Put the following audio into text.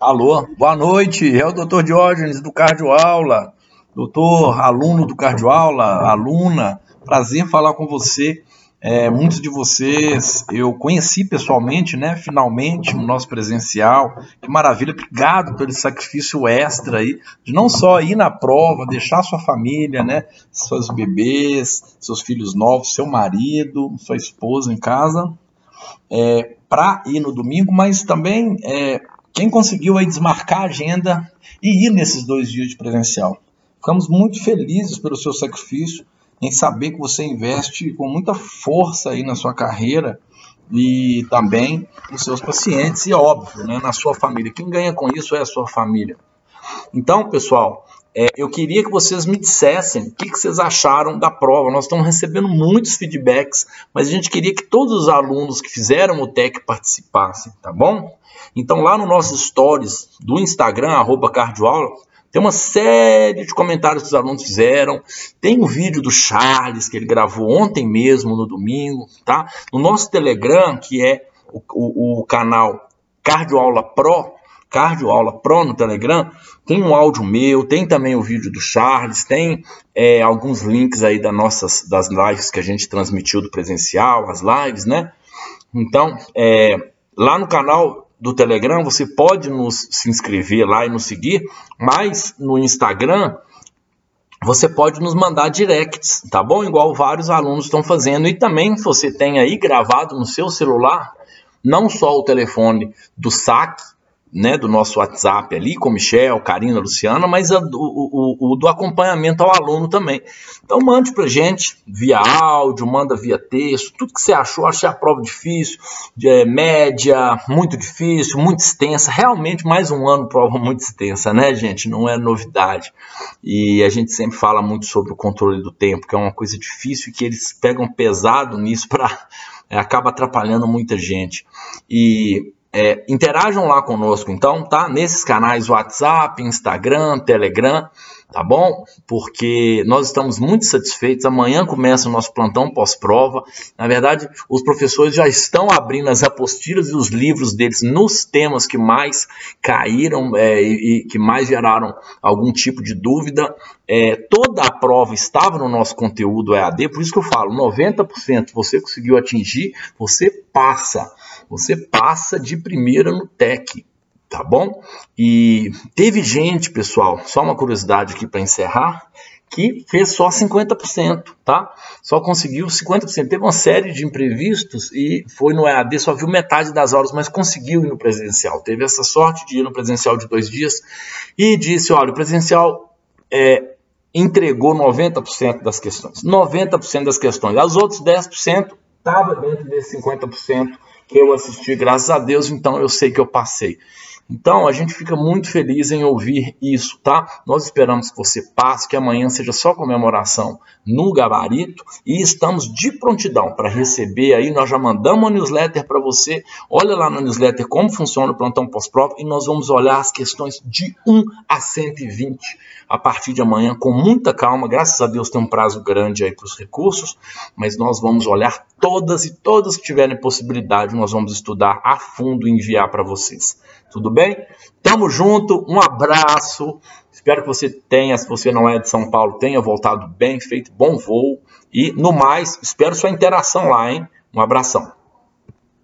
Alô, boa noite, é o doutor Diógenes do Cardioaula. Doutor, aluno do Cardioaula, aluna, prazer falar com você. É, muitos de vocês eu conheci pessoalmente, né? Finalmente, no nosso presencial. Que maravilha, obrigado pelo sacrifício extra aí, de não só ir na prova, deixar sua família, né? Seus bebês, seus filhos novos, seu marido, sua esposa em casa, é, para ir no domingo, mas também é, quem conseguiu aí desmarcar a agenda e ir nesses dois dias de presencial. Ficamos muito felizes pelo seu sacrifício em saber que você investe com muita força aí na sua carreira e também nos seus pacientes e óbvio, né, na sua família. Quem ganha com isso é a sua família. Então, pessoal, é, eu queria que vocês me dissessem o que, que, vocês acharam da prova. Nós estamos recebendo muitos feedbacks, mas a gente queria que todos os alunos que fizeram o TEC participassem, tá bom? Então, lá no nosso stories do Instagram, cardioaula, tem uma série de comentários que os alunos fizeram. Tem um vídeo do Charles que ele gravou ontem mesmo, no domingo, tá? No nosso Telegram, que é o, o, o canal Cardioaula Pro, Cardioaula Pro no Telegram, tem um áudio meu, tem também o vídeo do Charles, tem é, alguns links aí das nossas das lives que a gente transmitiu do presencial, as lives, né? Então, é, lá no canal do Telegram, você pode nos se inscrever lá e nos seguir, mas no Instagram você pode nos mandar directs, tá bom? Igual vários alunos estão fazendo. E também, você tem aí gravado no seu celular, não só o telefone do saque, né, do nosso WhatsApp ali, com Michel, Karina, Luciana, mas a, o, o, o, do acompanhamento ao aluno também. Então mande para gente via áudio, manda via texto, tudo que você achou, achei a prova difícil, é, média, muito difícil, muito extensa, realmente mais um ano prova muito extensa, né gente, não é novidade. E a gente sempre fala muito sobre o controle do tempo, que é uma coisa difícil e que eles pegam pesado nisso para... É, acaba atrapalhando muita gente. E é, interajam lá conosco, então, tá? Nesses canais WhatsApp, Instagram, Telegram, tá bom? Porque nós estamos muito satisfeitos. Amanhã começa o nosso plantão pós-prova. Na verdade, os professores já estão abrindo as apostilas e os livros deles nos temas que mais caíram é, e, e, que mais geraram algum tipo de dúvida. É, toda a prova estava no nosso conteúdo EAD, por isso que eu falo: 90% você conseguiu atingir, você passa você passa de primeira no TEC, tá bom? E teve gente, pessoal, só uma curiosidade aqui para encerrar, que fez só 50%, tá? Só conseguiu 50%. Teve uma série de imprevistos e foi no EAD, só viu metade das aulas, mas conseguiu ir no presencial. Teve essa sorte de ir no presencial de dois dias e disse: olha, o presencial é, entregou 90% das questões. 90% das questões. Os outros 10% estava dentro desses 50% que eu assisti, graças a Deus, então eu sei que eu passei. Então a gente fica muito feliz em ouvir isso, tá? Nós esperamos que você passe, que amanhã seja só comemoração no gabarito e estamos de prontidão para receber aí. Nós já mandamos uma newsletter para você. Olha lá na newsletter como funciona o plantão pós-prova e nós vamos olhar as questões de 1 a 120 a partir de amanhã com muita calma. Graças a Deus tem um prazo grande aí para os recursos, mas nós vamos olhar todas e todas que tiverem possibilidade, nós vamos estudar a fundo e enviar para vocês. Tudo bem? Tamo junto, um abraço. Espero que você tenha, se você não é de São Paulo, tenha voltado bem, feito bom voo. E no mais, espero sua interação lá, hein? Um abração.